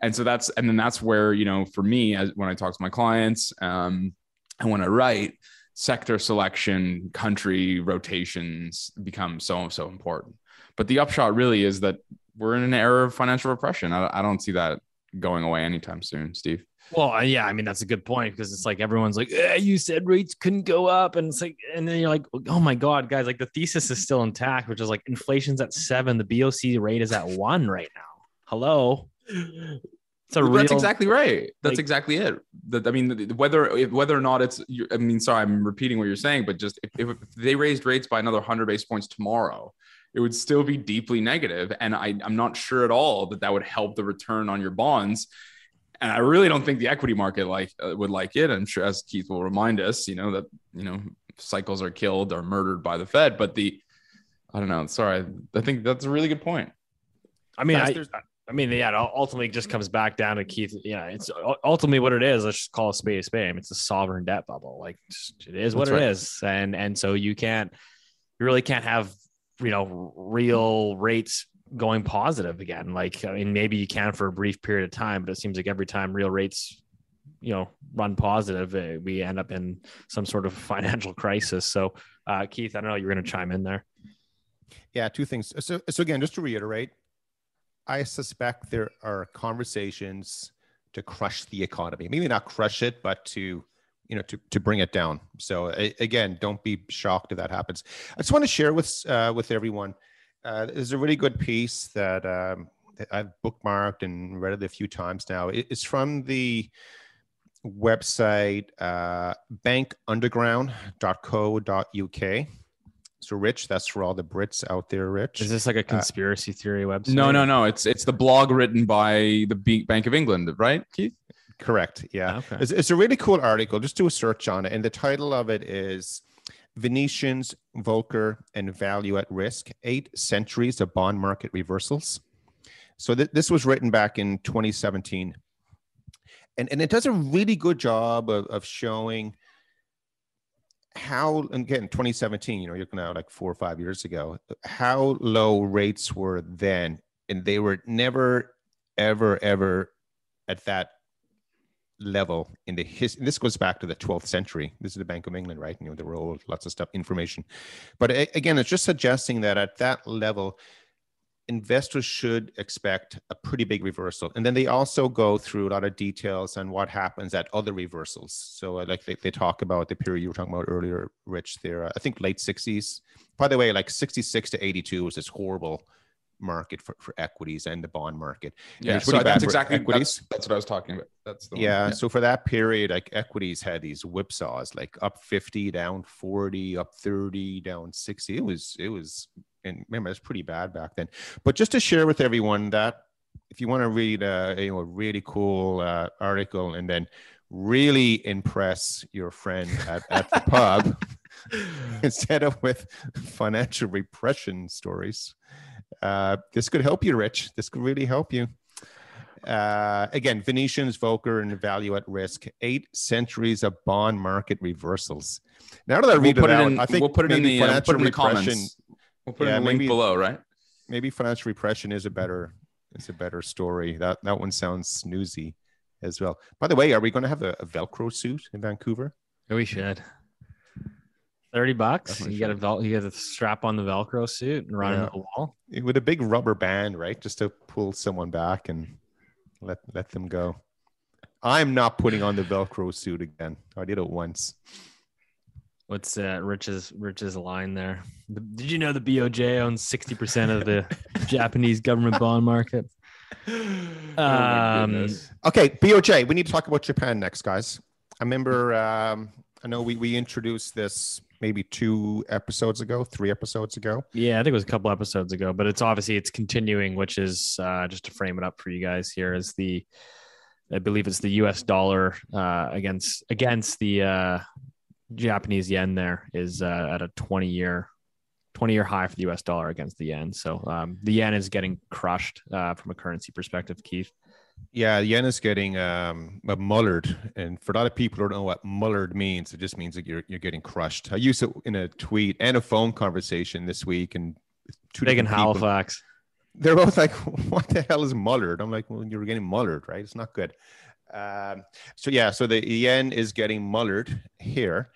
And so that's and then that's where you know for me as when I talk to my clients um, and when I write sector selection, country rotations become so so important. But the upshot really is that we're in an era of financial repression. I, I don't see that going away anytime soon, Steve. Well, uh, yeah, I mean that's a good point because it's like everyone's like, eh, "You said rates couldn't go up," and it's like, and then you're like, "Oh my god, guys!" Like the thesis is still intact, which is like inflation's at seven, the BOC rate is at one right now. Hello, it's a real. That's exactly right. That's like- exactly it. That I mean, whether whether or not it's, I mean, sorry, I'm repeating what you're saying, but just if, if they raised rates by another 100 basis points tomorrow, it would still be deeply negative, and I, I'm not sure at all that that would help the return on your bonds. And I really don't think the equity market like uh, would like it. I'm sure, as Keith will remind us, you know that you know cycles are killed or murdered by the Fed, but the I don't know. Sorry, I think that's a really good point. I mean, I, I mean, yeah, it ultimately just comes back down to Keith. Yeah, it's ultimately what it is. Let's just call a spade a spade. I mean, it's a sovereign debt bubble. Like it is what That's it right. is, and and so you can't, you really can't have you know real rates going positive again. Like I mean, maybe you can for a brief period of time, but it seems like every time real rates, you know, run positive, eh, we end up in some sort of financial crisis. So, uh, Keith, I don't know, you're going to chime in there. Yeah, two things. So, so again, just to reiterate, I suspect there are conversations to crush the economy. Maybe not crush it, but to you know to, to bring it down. So a- again, don't be shocked if that happens. I just want to share with uh, with everyone. Uh, there's a really good piece that, um, that I've bookmarked and read it a few times now. It's from the website uh, bankunderground.co.uk. So, Rich, that's for all the Brits out there, Rich. Is this like a conspiracy theory website? No, no, no. It's it's the blog written by the B- Bank of England, right, Keith? Correct. Yeah. Okay. It's, it's a really cool article. Just do a search on it. And the title of it is Venetians, Volcker, and Value at Risk Eight Centuries of Bond Market Reversals. So th- this was written back in 2017. And, and it does a really good job of, of showing how, again, 2017, you know, you're at like four or five years ago, how low rates were then. And they were never, ever, ever at that level in the his this goes back to the 12th century. This is the bank of england right? You know there were lots of stuff information. But again it's just suggesting that at that level investors should expect a pretty big reversal. And then they also go through a lot of details on what happens at other reversals. So uh, like they, they talk about the period you were talking about earlier rich there uh, i think late 60s by the way like 66 to 82 was this horrible market for, for equities and the bond market Yeah, so that's exactly equities that's, that's what I was talking about. That's the one. yeah, so for that period, like equities had these whipsaws, like up 50, down 40, up 30, down 60. It was, it was, and remember, it's pretty bad back then. But just to share with everyone that if you want to read a, you know, a really cool uh, article and then really impress your friend at, at the pub instead of with financial repression stories, uh, this could help you, Rich. This could really help you. Uh, again, Venetians, Volcker, and Value at Risk, eight centuries of bond market reversals. Now that I We'll read put it it out, in. I think we'll put it in the uh, we'll financial put it in the repression, comments. We'll put Yeah, it in the link maybe- below, right? maybe financial repression is a better is a better story. That that one sounds snoozy as well. By the way, are we going to have a, a Velcro suit in Vancouver? We should. Thirty bucks. You get a vel- you get a strap on the Velcro suit and run Yeah. into the wall. with a big rubber band, right? Just to pull someone back and let let them go. I'm not putting on the Velcro suit again. I did it once. What's uh, Rich's Rich's line there? The- Did you know the BOJ owns sixty percent of the Japanese government bond market? Oh Um, goodness. Okay, BOJ. We need to talk about Japan next, guys. I remember. Um, I know we we introduced this maybe two episodes ago, three episodes ago. Yeah, I think it was a couple episodes ago, but it's obviously it's continuing, which is uh, just to frame it up for you guys here is the, I believe it's the U.S. dollar uh, against against the uh, Japanese yen. There is uh, at a twenty year. 20 year high for the US dollar against the yen. So um, the yen is getting crushed uh, from a currency perspective, Keith. Yeah, yen is getting um, mullered, and for a lot of people who don't know what mullered means, it just means that you're you're getting crushed. I used it in a tweet and a phone conversation this week, and two Big in Halifax. they're both like, "What the hell is mullered?" I'm like, "Well, you're getting mullered, right? It's not good." Um, so yeah, so the yen is getting mullered here,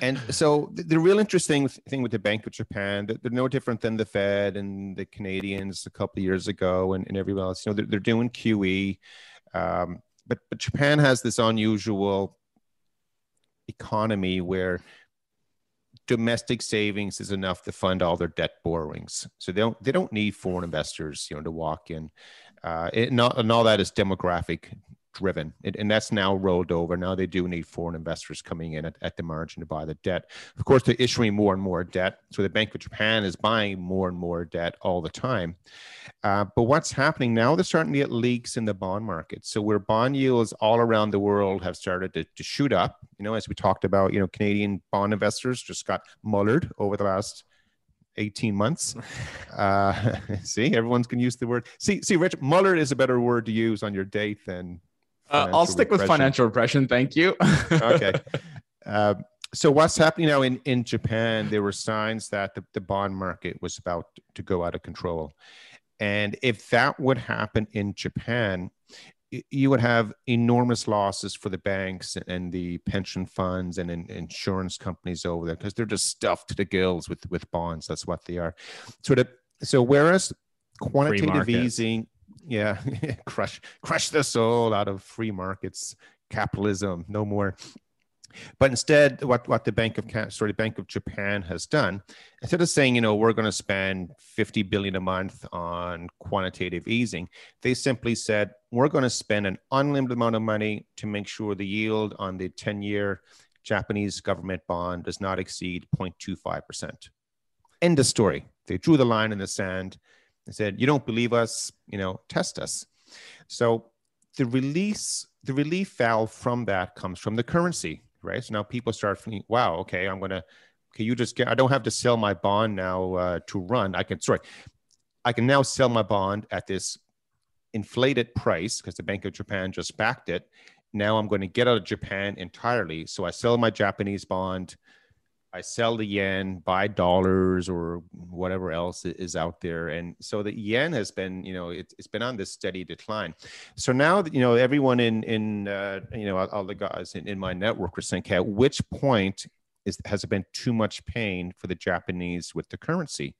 and so the, real interesting thing with the Bank of Japan, they're no different than the Fed and the Canadians a couple of years ago, and, and everyone else. You know, they're, they're doing QE, um, but but Japan has this unusual economy where domestic savings is enough to fund all their debt borrowings. So they don't they don't need foreign investors, you know, to walk in. Uh, it, not, and all that is demographic driven, it, and that's now rolled over. Now they do need foreign investors coming in at, at the margin to buy the debt. Of course, they're issuing more and more debt. So the Bank of Japan is buying more and more debt all the time. Uh, but what's happening now? They're starting to get leaks in the bond market. So where bond yields all around the world have started to, to shoot up, you know, as we talked about, you know, Canadian bond investors just got mullered over the last 18 months. Uh, see, everyone's going to use the word. See, see, Rich, mullered is a better word to use on your date than. Uh, I'll financial stick with financial repression. Thank you. Okay. Uh, so what's happening now in, in Japan? There were signs that the, the bond market was about to go out of control. And if that would happen in Japan, you would have enormous losses for the banks and the pension funds and in, insurance companies over there because they're just stuffed to the gills with, with bonds. That's what they are. So, the, so whereas quantitative easing, Yeah, crush crush the soul out of free markets, capitalism, no more. But instead, what, what the Bank of sorry, Bank of Japan has done, instead of saying, you know, we're going to spend 50 billion a month on quantitative easing, they simply said, we're going to spend an unlimited amount of money to make sure the yield on the 10-year Japanese government bond does not exceed 0.25%. End of story. They drew the line in the sand. They said, you don't believe us, you know, test us. So the release, the relief valve from that comes from the currency right? So now people start thinking, wow, okay, I'm gonna, can you just get, I don't have to sell my bond now uh, to run. I can, sorry, I can now sell my bond at this inflated price because the Bank of Japan just backed it. Now I'm going to get out of Japan entirely. So I sell my Japanese bond I sell the yen, buy dollars or whatever else is out there. And so the yen has been, you know, it, has been on this steady decline. So now, that, you know, everyone in, in uh, you know, all the guys in, in my network are saying, okay, at which point is, has it been too much pain for the Japanese with the currency?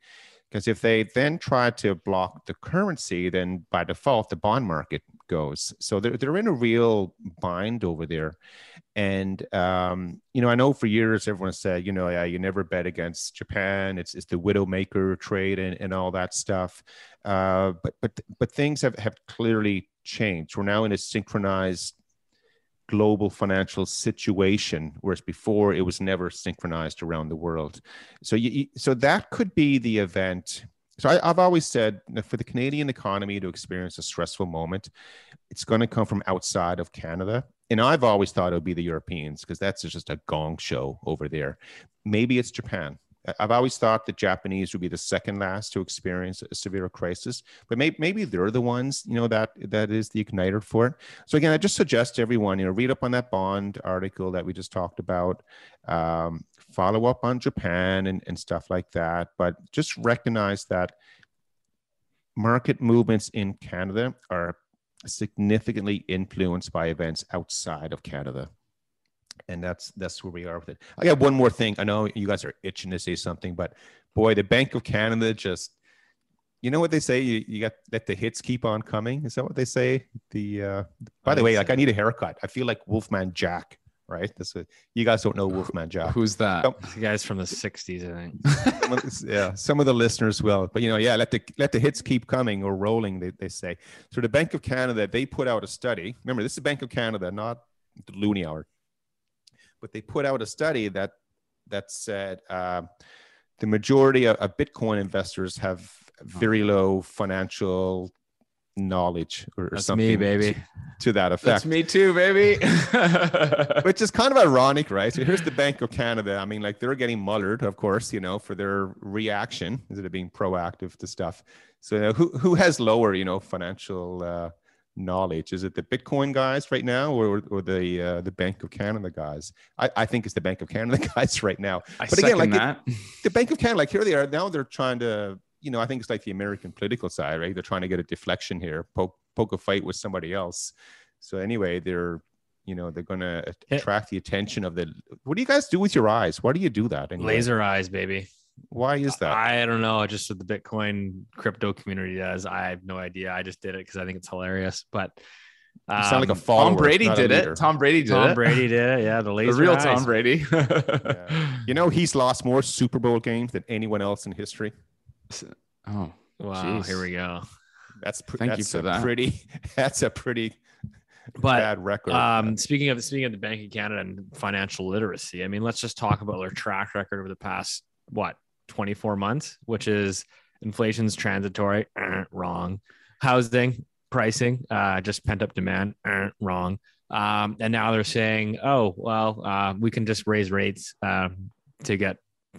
Because if they then try to block the currency, then by default, the bond market goes. So they're, they're in a real bind over there. And, um, you know, I know for years everyone said, you know, yeah, you never bet against Japan. It's, it's the widowmaker trade and, and all that stuff. Uh, but, but, but things have, have clearly changed. We're now in a synchronized global financial situation, whereas before it was never synchronized around the world. So, you, so that could be the event. So I, have always said for the Canadian economy to experience a stressful moment, it's going to come from outside of Canada. And I've always thought it would be the Europeans because that's just a gong show over there. Maybe it's Japan. I've always thought the Japanese would be the second last to experience a severe crisis, but maybe, maybe they're the ones, you know, that that is the igniter for it. So again, I just suggest everyone, you know, read up on that bond article that we just talked about, um, follow up on Japan and, and stuff like that, but just recognize that market movements in Canada are significantly influenced by events outside of Canada. And that's that's where we are with it. I got one more thing. I know you guys are itching to say something, but boy, the Bank of Canada just you know what they say? You, you got let the hits keep on coming? Is that what they say? The uh by the way like i need a haircut. I feel like wolfman jack right? This is, you guys don't know wolfman jack. Who's that? Oh. the guy's from the 60s i think. Some of, yeah some of the listeners will but you know yeah let the let the hits keep coming or rolling they, they say. So the bank of canada they put out a study. Remember this is bank of canada not the loonie hour but they put out a study that that said uh, the majority of, of, Bitcoin investors have very low financial knowledge or, That's something me, baby. To, to that effect. That's me too, baby. Which is kind of ironic, right? So here's the Bank of Canada. I mean, like they're getting mullered, of course, you know, for their reaction instead of being proactive to stuff. So you know, who who has lower, you know, financial uh, knowledge? Is it the Bitcoin guys right now, or, or the uh, the Bank of Canada guys? I, I think it's the Bank of Canada guys right now. I but again, like it, the Bank of Canada, like here they are now. They're trying to, you know, I think it's like the American political side, right? They're trying to get a deflection here, poke poke a fight with somebody else. So anyway, they're you know they're going to attract the attention of the. What do you guys do with your eyes? Why do you do that? Anyway? Laser eyes, baby. Why is that? I don't know. I just what the Bitcoin crypto community does. I have no idea. I just did it because I think it's hilarious. But um, you sound like a um, follower. Tom Brady did it. Tom Brady did Tom it. Tom Brady did it. Yeah, the laser the real eyes. Tom Brady. yeah. You know, he's lost more Super Bowl games than anyone else in history. Oh, wow! Geez. Here we go. That's pr- thank that's you for that. Pretty. That's a pretty but bad record. Um, speaking of speaking of the Bank of Canada and financial literacy, I mean, let's just talk about their track record over the past what 24 months, which is inflation's transitory, uh, wrong. Housing pricing, uh, just pent up demand, uh, wrong. Um, and now they're saying, oh, well, uh, we can just raise rates um, to get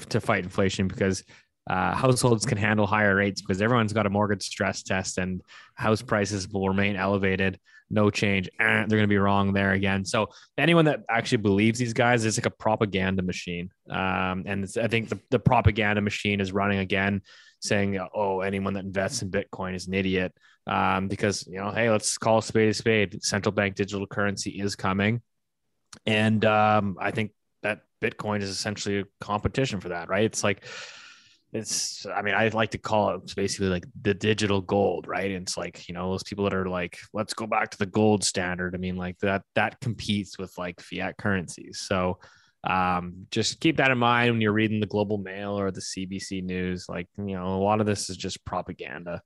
to fight inflation because uh, households can handle higher rates because everyone's got a mortgage stress test and house prices will remain elevated no change. Eh, they're going to be wrong there again. So anyone that actually believes these guys is like a propaganda machine. Um, and I think the, the propaganda machine is running again, saying, "Oh, anyone that invests in Bitcoin is an idiot." Um, because you know, hey, let's call a spade a spade. Central bank digital currency is coming, and um, I think that Bitcoin is essentially a competition for that, right? It's like it's i mean i like to call it basically like the digital gold right? And it's like you know those people that are like let's go back to the gold standard. I mean like that that competes with like fiat currencies. So um, just keep that in mind when you're reading the Globe and Mail or the cbc news. Like you know a lot of this is just propaganda.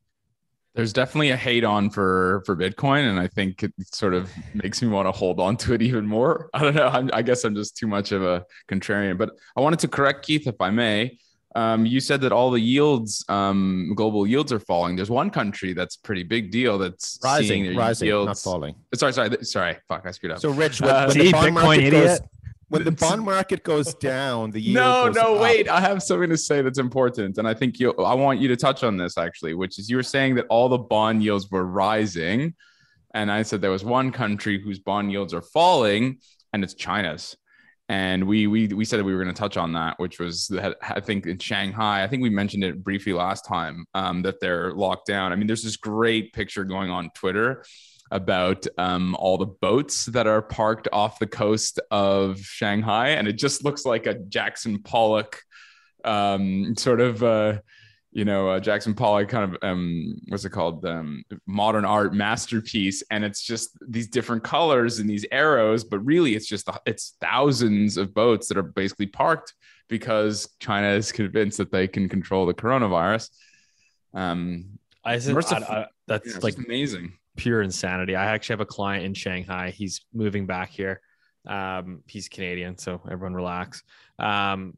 There's definitely a hate on for for bitcoin and i think it sort of makes me want to hold on to it even more. I don't know. I'm, i guess i'm just too much of a contrarian but i wanted to correct keith if i may um, you said that all the yields, um, global yields are falling. There's one country that's pretty big deal that's rising, rising, yields. not falling. Sorry, sorry, sorry. Fuck, I screwed up. So, Rich, when, uh, when the bond market idiot. goes, when the bond market goes down, the yield no, no, up. wait. I have something to say that's important, and I think you. I want you to touch on this actually, which is you were saying that all the bond yields were rising, and I said there was one country whose bond yields are falling, and it's China's and we we we said that we were going to touch on that, which was that I think in Shanghai. I think we mentioned it briefly last time um, that they're locked down. I mean, there's this great picture going on Twitter about um, all the boats that are parked off the coast of Shanghai, and it just looks like a Jackson Pollock um, sort of. Uh, you know, uh, Jackson Pollock kind of um, what's it called? Um, modern art masterpiece, and it's just these different colors and these arrows, but really it's just it's thousands of boats that are basically parked because China is convinced that they can control the coronavirus. Um, I, said, I, I that's yeah, like amazing, pure insanity. I actually have a client in Shanghai. He's moving back here. Um, he's Canadian, so everyone relax. Um,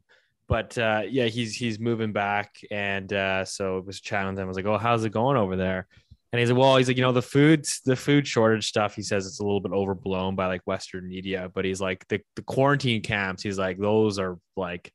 but uh, yeah, he's he's moving back, and uh, so it was chatting with him. I was like, "Oh, how's it going over there?" And he's like, "Well, he's like, you know, the food the food shortage stuff. He says it's a little bit overblown by like Western media, but he's like the the quarantine camps. He's like those are like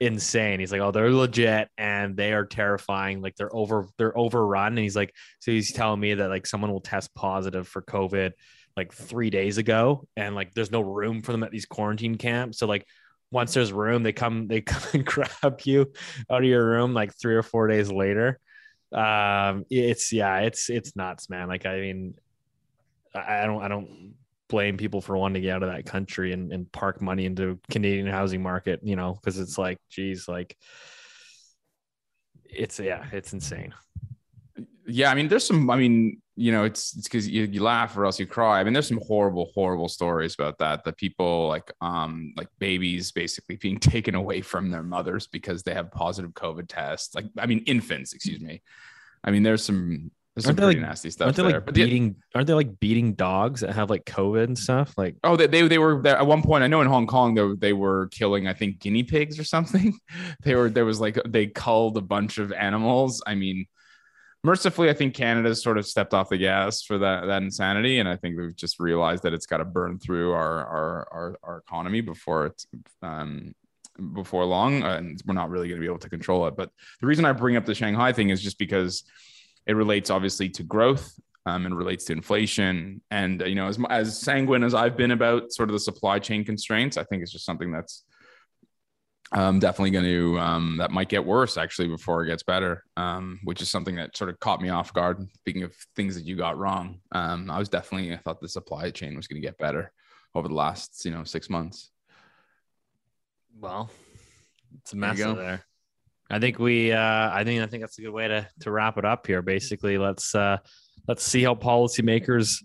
insane. He's like, oh, they're legit and they are terrifying. Like they're over they're overrun. And he's like, so he's telling me that like someone will test positive for COVID like three days ago, and like there's no room for them at these quarantine camps. So like once there's room, they come they come and grab you out of your room like three or four days later. Um, it's yeah, it's it's nuts, man. Like I mean, I don't I don't blame people for wanting to get out of that country and, and park money into Canadian housing market, you know, because it's like, geez, like it's yeah, it's insane. Yeah, I mean, there's some. I mean, you know, it's it's because you, you laugh or else you cry. I mean, there's some horrible, horrible stories about that. That people like, um, like babies basically being taken away from their mothers because they have positive COVID tests. Like, I mean, infants. Excuse me. I mean, there's some there's aren't some pretty like, nasty stuff aren't they there. like But the- beating? aren't they like beating dogs that have like COVID and stuff? Like, Oh, they, they they were there at one point. I know in Hong Kong they, they were killing, I think, guinea pigs or something. They were there was like they culled a bunch of animals. I mean, mercifully, I think Canada's sort of stepped off the gas for that that insanity, and I think we've just realized that it's got to burn through our our our, our economy before it's um before long, and we're not really going to be able to control it. But the reason I bring up the Shanghai thing is just because it relates obviously to growth um, and relates to inflation. And you know, as as sanguine as I've been about sort of the supply chain constraints, I think it's just something that's um, definitely going to um, that might get worse actually before it gets better, um, which is something that sort of caught me off guard. Speaking of things that you got wrong, um, I was definitely I thought the supply chain was going to get better over the last you know six months. well, it's a There mess over there. I think we. Uh, I think I think that's a good way to to wrap it up here. Basically, let's uh, let's see how policymakers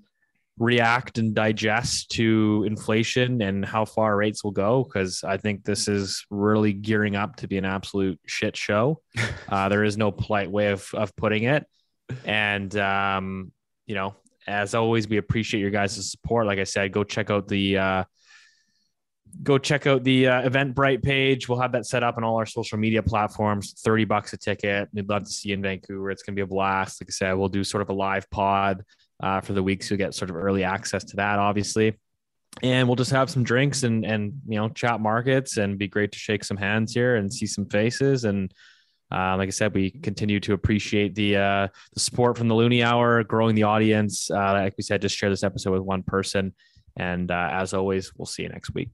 react and digest to inflation and how far rates will go because I think this is really gearing up to be an absolute shit show. Uh, there is no polite way of of putting it, and um, you know, as always, we appreciate your guys' support. Like I said, go check out the. Uh, go check out the uh, Eventbrite page. We'll have that set up on all our social media platforms. 30 bucks a ticket. We'd love to see you in Vancouver. It's going to be a blast. Like I said, we'll do sort of a live pod uh, for the week. So you get sort of early access to that, obviously. And we'll just have some drinks and, and, you know, chat markets and be great to shake some hands here and see some faces. And, uh, like I said, we continue to appreciate the uh, the support from the Loonie Hour, growing the audience. Uh, like we said, just share this episode with one person. And uh, as always, we'll see you next week.